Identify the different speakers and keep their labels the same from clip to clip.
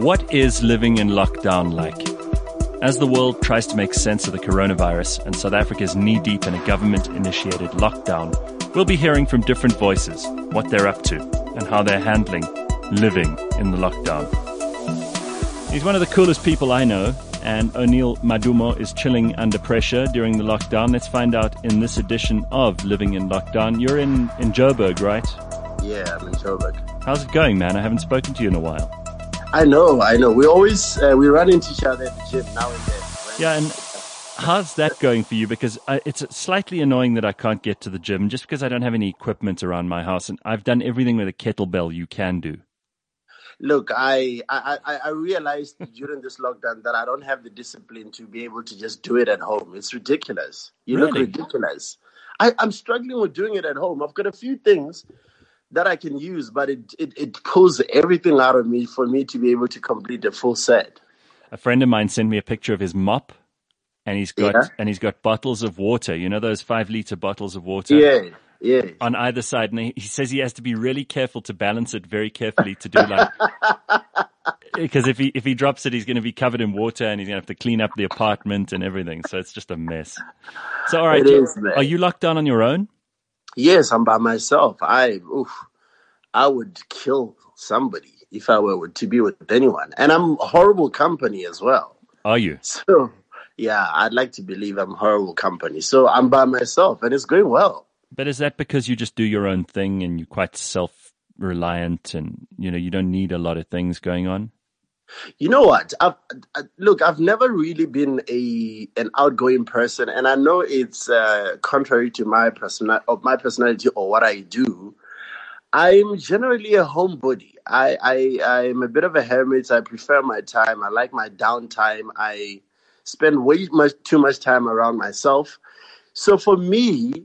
Speaker 1: What is living in lockdown like? As the world tries to make sense of the coronavirus and South Africa is knee deep in a government initiated lockdown, we'll be hearing from different voices what they're up to and how they're handling living in the lockdown. He's one of the coolest people I know, and O'Neill Madumo is chilling under pressure during the lockdown. Let's find out in this edition of Living in Lockdown. You're in, in Joburg, right?
Speaker 2: Yeah, I'm in Joburg.
Speaker 1: How's it going, man? I haven't spoken to you in a while.
Speaker 2: I know, I know. We always uh, we run into each other at the gym now and then.
Speaker 1: Yeah, and how's that going for you? Because I, it's slightly annoying that I can't get to the gym just because I don't have any equipment around my house, and I've done everything with a kettlebell you can do.
Speaker 2: Look, I I, I realized during this lockdown that I don't have the discipline to be able to just do it at home. It's ridiculous. You
Speaker 1: Really?
Speaker 2: look ridiculous. I, I'm struggling with doing it at home. I've got a few things that I can use, but it, it, it pulls everything out of me for me to be able to complete the full set.
Speaker 1: A friend of mine sent me a picture of his mop, and he's got
Speaker 2: Yeah.
Speaker 1: and he's got bottles of water. You know those five liter bottles of water.
Speaker 2: Yeah, yeah.
Speaker 1: on either side, and he, says he has to be really careful to balance it very carefully to do like because if he if he drops it, he's going to be covered in water, and he's going to have to clean up the apartment and everything. So it's just a mess. So all right,
Speaker 2: It is, man.
Speaker 1: are you locked down on your own?
Speaker 2: Yes, I'm by myself. I oof, I would kill somebody if I were to be with anyone. And I'm horrible company as well.
Speaker 1: Are you?
Speaker 2: So yeah, I'd like to believe I'm horrible company. So I'm by myself and it's going well.
Speaker 1: But is that because you just do your own thing and you're quite self reliant, and you know you don't need a lot of things going on?
Speaker 2: You know what? I've, I, look, I've never really been a an outgoing person, and I know it's uh, contrary to my personal of my personality or what I do. I'm generally a homebody. I, I I'm a bit of a hermit. I prefer my time. I like my downtime. I spend way much too much time around myself. So for me,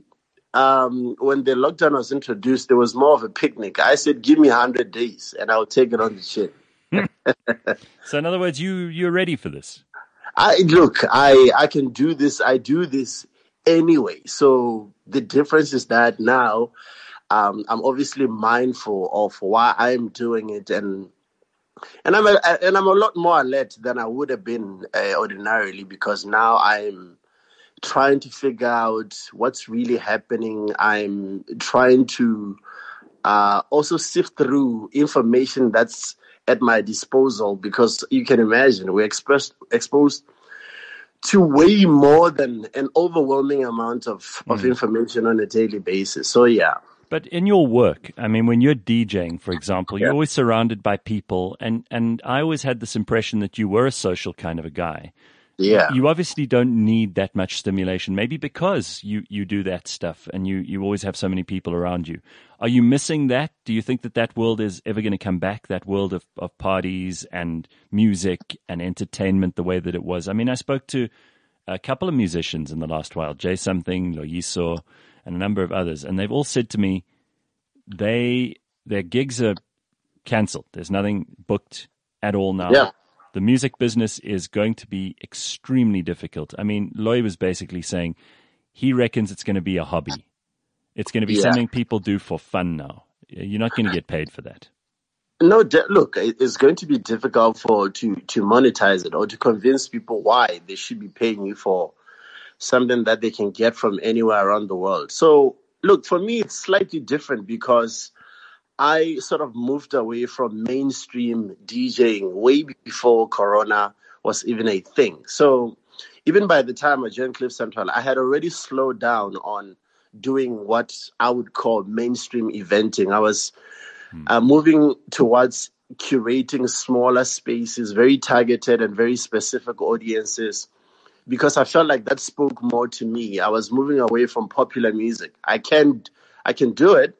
Speaker 2: um, when the lockdown was introduced, there was more of a picnic. I said, "Give me hundred days, and I'll take it on the chin."
Speaker 1: So in other words, you you're ready for this.
Speaker 2: I look, I I can do this. I do this anyway. So the difference is that now um, I'm obviously mindful of why I'm doing it, and and I'm a, and I'm a lot more alert than I would have been uh, ordinarily because now I'm trying to figure out what's really happening. I'm trying to uh, also sift through information that's at my disposal because you can imagine we're expressed, exposed to way more than an overwhelming amount of, of hmm. information on a daily basis. So yeah.
Speaker 1: But in your work, I mean, when you're DJing, for example, you're
Speaker 2: Yeah.
Speaker 1: always surrounded by people, and and I always had this impression that you were a social kind of a guy.
Speaker 2: Yeah.
Speaker 1: You obviously don't need that much stimulation, maybe because you you do that stuff, and you you always have so many people around you. Are you missing that? Do you think that that world is ever going to come back? That world of of parties and music and entertainment, the way that it was. I mean, I spoke to a couple of musicians in the last while, J'Something, Loyiso, and a number of others, and they've all said to me they their gigs are cancelled. There's nothing booked at all now.
Speaker 2: Yeah.
Speaker 1: The music business is going to be extremely difficult. I mean, Loy was basically saying he reckons it's going to be a hobby. It's going to be
Speaker 2: Yeah.
Speaker 1: something people do for fun now. You're not going to get paid for that.
Speaker 2: No, look, it's going to be difficult for to to monetize it or to convince people why they should be paying you for something that they can get from anywhere around the world. So, look, for me, it's slightly different because I sort of moved away from mainstream DJing way before Corona was even a thing. So, even by the time I joined Cliff Central, I had already slowed down on doing what I would call mainstream eventing. I was uh, moving towards curating smaller spaces, very targeted and very specific audiences, because I felt like that spoke more to me. I was moving away from popular music. I can, I can do it,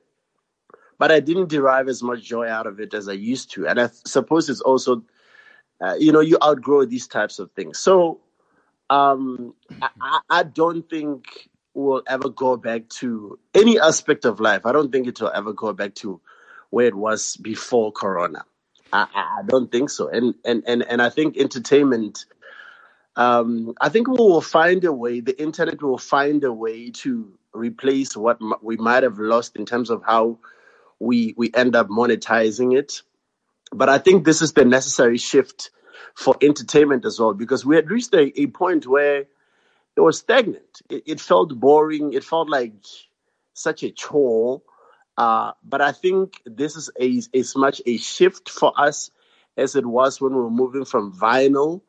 Speaker 2: but I didn't derive as much joy out of it as I used to. And I suppose it's also, uh, you know, you outgrow these types of things. So, um, I, I don't think we'll ever go back to any aspect of life. I don't think it will ever go back to where it was before Corona. I, I don't think so. And and and and I think entertainment. Um, I think we will find a way. The internet will find a way to replace what we might have lost in terms of how we we end up monetizing it. But I think this is the necessary shift for entertainment as well, because we had reached a, a point where it was stagnant. It, it, felt boring. It felt like such a chore. Uh, but I think this is a, as much a shift for us as it was when we were moving from vinyl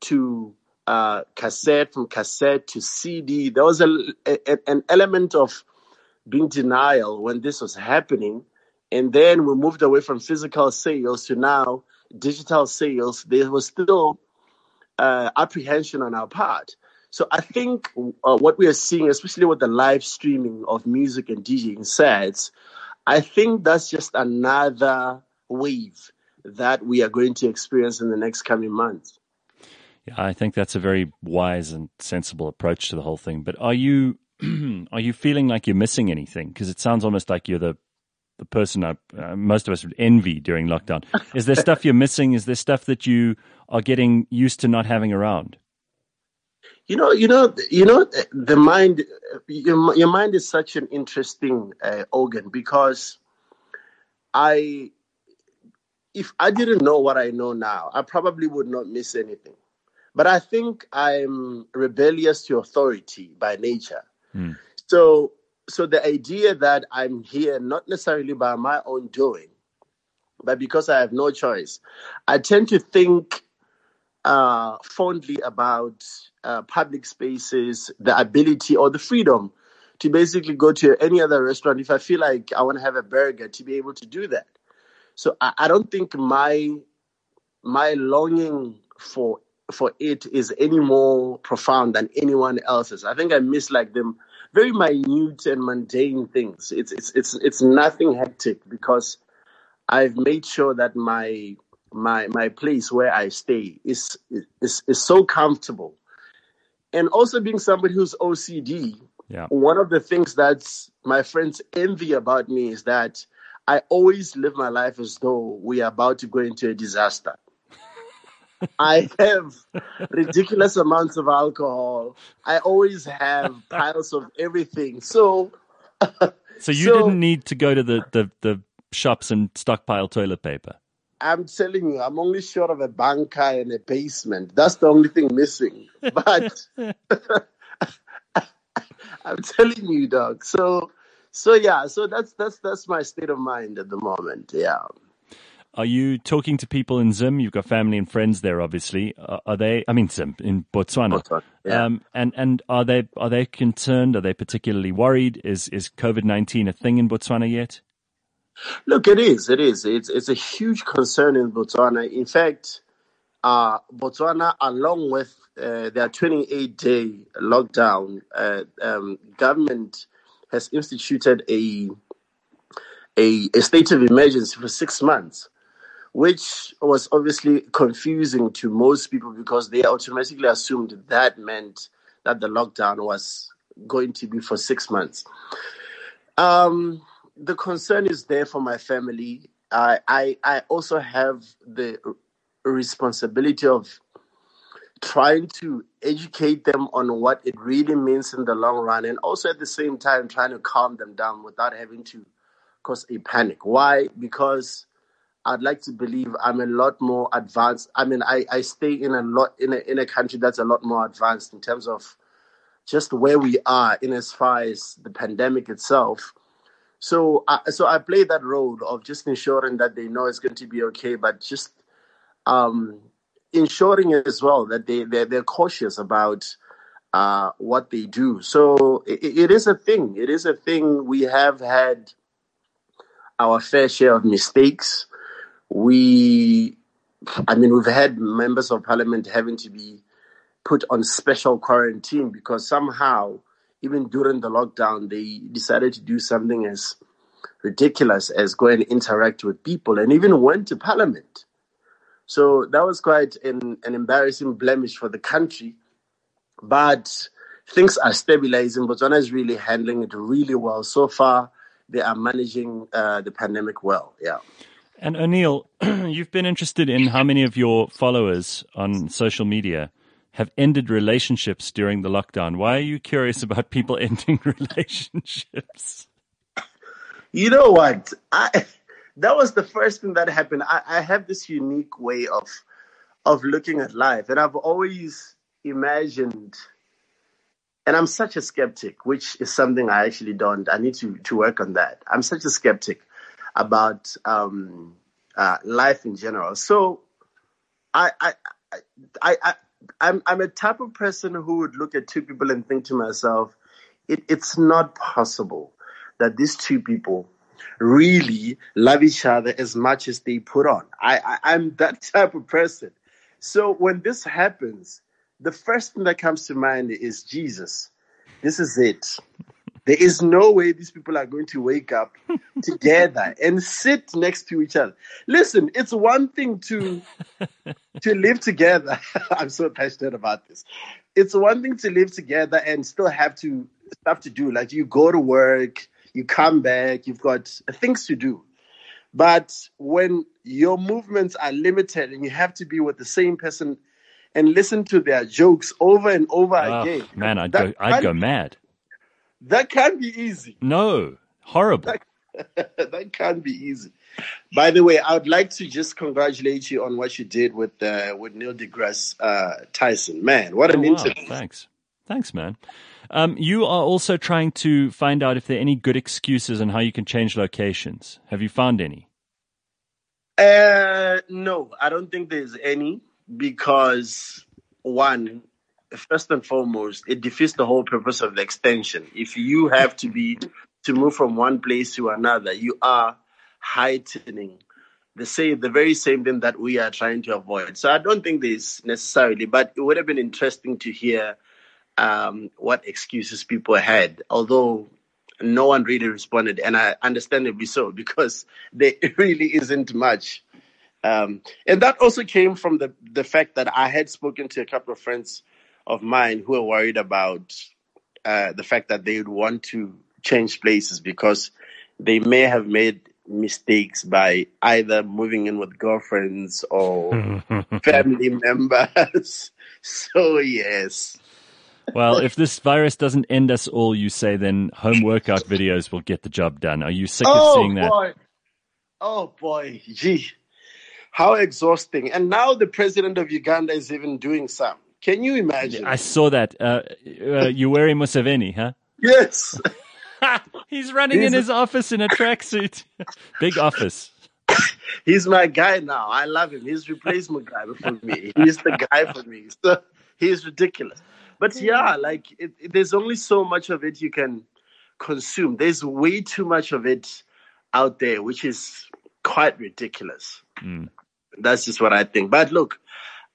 Speaker 2: to uh, cassette, from cassette to CD. There was a, a, an element of being denial when this was happening. And then we moved away from physical sales to now digital sales. There was still uh, apprehension on our part. So I think uh, what we are seeing, especially with the live streaming of music and DJing sets, I think that's just another wave that we are going to experience in the next coming months.
Speaker 1: Yeah, I think that's a very wise and sensible approach to the whole thing. But are you are you feeling like you're missing anything? Because it sounds almost like you're the the person I, uh, most of us would envy during lockdown. Is there stuff you're missing? Is there stuff that you are getting used to not having around?
Speaker 2: You know, you know, you know, the mind, your, your mind is such an interesting uh, organ because I, if I didn't know what I know now, I probably would not miss anything. But I think I'm rebellious to authority by nature. Mm. So, so the idea that I'm here not necessarily by my own doing, but because I have no choice, I tend to think uh, fondly about uh, public spaces, the ability or the freedom to basically go to any other restaurant if I feel like I want to have a burger to be able to do that. So I, I don't think my my longing for for it is any more profound than anyone else's. I think I miss like them very minute and mundane things. It's it's it's it's nothing hectic because I've made sure that my my my place where I stay is is is so comfortable. And also being somebody who's OCD,
Speaker 1: yeah.
Speaker 2: one of the things that my friends envy about me is that I always live my life as though we are about to go into a disaster. I have ridiculous amounts of alcohol. I always have piles of everything. So
Speaker 1: So you so, didn't need to go to the, the, the shops and stockpile toilet paper.
Speaker 2: I'm telling you, I'm only short of a bunker and a basement. That's the only thing missing. But I'm telling you, dog. So, so yeah. So that's that's that's my state of mind at the moment. Yeah.
Speaker 1: Are you talking to people in Zim? You've got family and friends there, obviously. Are they? I mean, Zim in Botswana.
Speaker 2: Botswana yeah. Um,
Speaker 1: and and are they are they concerned? Are they particularly worried? Is is COVID nineteen a thing in Botswana yet?
Speaker 2: Look, it is. It is. It's it's a huge concern in Botswana. In fact, uh, Botswana, along with uh, their 28 day lockdown, uh, um, government has instituted a, a a state of emergency for six months, which was obviously confusing to most people because they automatically assumed that meant that the lockdown was going to be for six months. Um, the concern is there for my family. I, I, I also have the responsibility of trying to educate them on what it really means in the long run, and also at the same time trying to calm them down without having to cause a panic. Why? Because I'd like to believe I'm a lot more advanced. I mean, I, I stay in a lot in a in a country that's a lot more advanced in terms of just where we are in as far as the pandemic itself. So, uh, so I play that role of just ensuring that they know it's going to be okay, but just um, ensuring as well that they they're, they're cautious about uh, what they do. So it, it is a thing. It is a thing. We have had our fair share of mistakes. We, I mean, we've had members of parliament having to be put on special quarantine because somehow even during the lockdown, they decided to do something as ridiculous as go and interact with people and even went to parliament. So that was quite an, an embarrassing blemish for the country. But things are stabilizing. Botswana is really handling it really well. So far, they are managing uh, the pandemic well. Yeah.
Speaker 1: And O'Neill, you've been interested in how many of your followers on social media have ended relationships during the lockdown. Why are you curious about people ending relationships?
Speaker 2: You know what? I that was the first thing that happened. I, I have this unique way of of looking at life, and I've always imagined. And I'm such a skeptic, which is something I actually don't. I need to to work on that. I'm such a skeptic about um, uh, life in general. So I I I, I I'm I'm a type of person who would look at two people and think to myself, it, it's not possible that these two people really love each other as much as they put on. I, I I'm that type of person. So when this happens, the first thing that comes to mind is Jesus. This is it. There is no way these people are going to wake up together and sit next to each other. Listen, it's one thing to to live together. I'm so passionate about this. It's one thing to live together and still have to stuff to do. Like you go to work, you come back, you've got things to do. But when your movements are limited and you have to be with the same person and listen to their jokes over and over oh, again,
Speaker 1: man, I'd go, I'd go mad.
Speaker 2: That can't be easy.
Speaker 1: No, horrible.
Speaker 2: That, that can't be easy. By the way, I would like to just congratulate you on what you did with uh, with Neil deGrasse uh, Tyson. Man, what an oh, wow. interview!
Speaker 1: Thanks, thanks, man. Um, you are also trying to find out if there are any good excuses on how you can change locations. Have you found any?
Speaker 2: Uh, no, I don't think there's any because one, first and foremost, it defeats the whole purpose of the extension. If you have to be to move from one place to another, you are heightening the same the very same thing that we are trying to avoid. So I don't think this necessarily, but it would have been interesting to hear um, what excuses people had, although no one really responded, and I understandably so because there really isn't much. Um, and that also came from the the fact that I had spoken to a couple of friends of mine who are worried about uh, the fact that they would want to change places because they may have made mistakes by either moving in with girlfriends or family members. So, yes.
Speaker 1: Well, if this virus doesn't end us all, you say, then home workout videos will get the job done. Are you sick oh, of seeing that?
Speaker 2: Boy. Oh, boy. Gee. How exhausting. And now the president of Uganda is even doing some. Can you imagine?
Speaker 1: I saw that. Uh, uh, Yoweri Museveni, huh?
Speaker 2: Yes.
Speaker 1: He's running He's in his office in a tracksuit. Big office.
Speaker 2: He's my guy now. I love him. He's replacement guy for me. He's the guy for me. So he's ridiculous. But yeah, like it, it, there's only so much of it you can consume. There's way too much of it out there, which is quite ridiculous. Mm. That's just what I think. But look,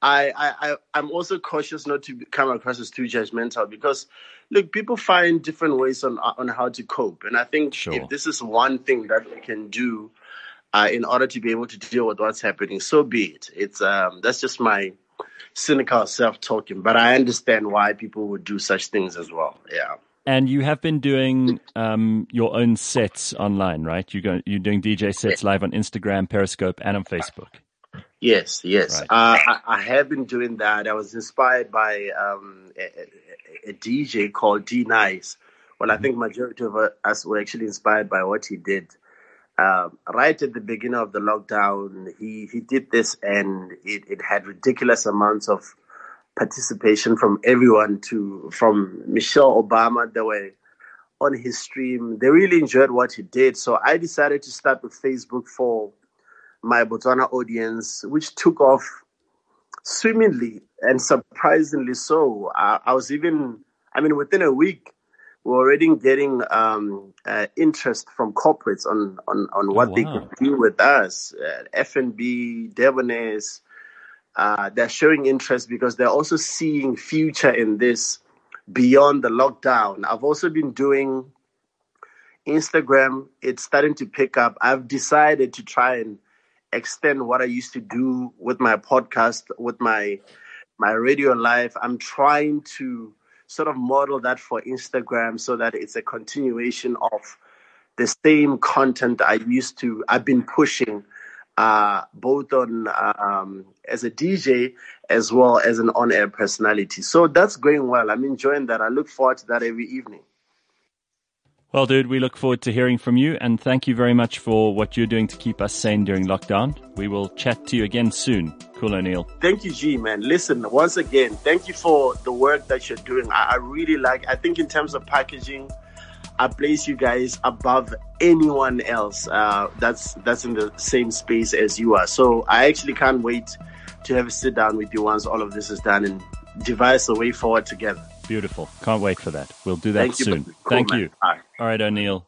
Speaker 2: I, I, I, am also cautious not to come across as too judgmental because, look, people find different ways on on how to cope, and I think sure. if this is one thing that we can do uh, in order to be able to deal with what's happening, so be it. It's um, that's just my cynical self talking, but I understand why people would do such things as well. Yeah.
Speaker 1: And you have been doing um, your own sets online, right? You go, you're doing DJ sets live on Instagram, Periscope, and on Facebook.
Speaker 2: Yes, yes. Right. Uh, I, I, have been doing that. I was inspired by um, a, a, DJ called D Nice. Well, I mm-hmm. think majority of us were actually inspired by what he did. Uh, right at the beginning of the lockdown, he, he did this and it, it had ridiculous amounts of participation from everyone to from Michelle Obama. They were on his stream. They really enjoyed what he did. So I decided to start with Facebook for my Botswana audience, which took off swimmingly and surprisingly so. I, I was even, I mean, within a week, we we're already getting um, uh, interest from corporates on on, on what oh, wow. they can do with us. Uh, FNB, Debonair's, uh, they're showing interest because they're also seeing future in this beyond the lockdown. I've also been doing Instagram. It's starting to pick up. I've decided to try and extend what I used to do with my podcast, with my my radio life. I'm trying to sort of model that for Instagram so that it's a continuation of the same content I used to I've been pushing uh, both on um, as a DJ as well as an on-air personality. So that's going well. I'm enjoying that. I look forward to that every evening.
Speaker 1: Well, dude, we look forward to hearing from you and thank you very much for what you're doing to keep us sane during lockdown. We will chat to you again soon. Cool, O'Neill.
Speaker 2: Thank you, G, man. Listen, once again, thank you for the work that you're doing. I, I really like, I think in terms of packaging, I place you guys above anyone else uh, that's that's in the same space as you are. So I actually can't wait to have a sit down with you once all of this is done and devise a way forward together.
Speaker 1: Beautiful. Can't wait for that. We'll do that
Speaker 2: Thank
Speaker 1: soon.
Speaker 2: Cool,
Speaker 1: Thank
Speaker 2: man.
Speaker 1: you.
Speaker 2: All right.
Speaker 1: All right, O'Neill.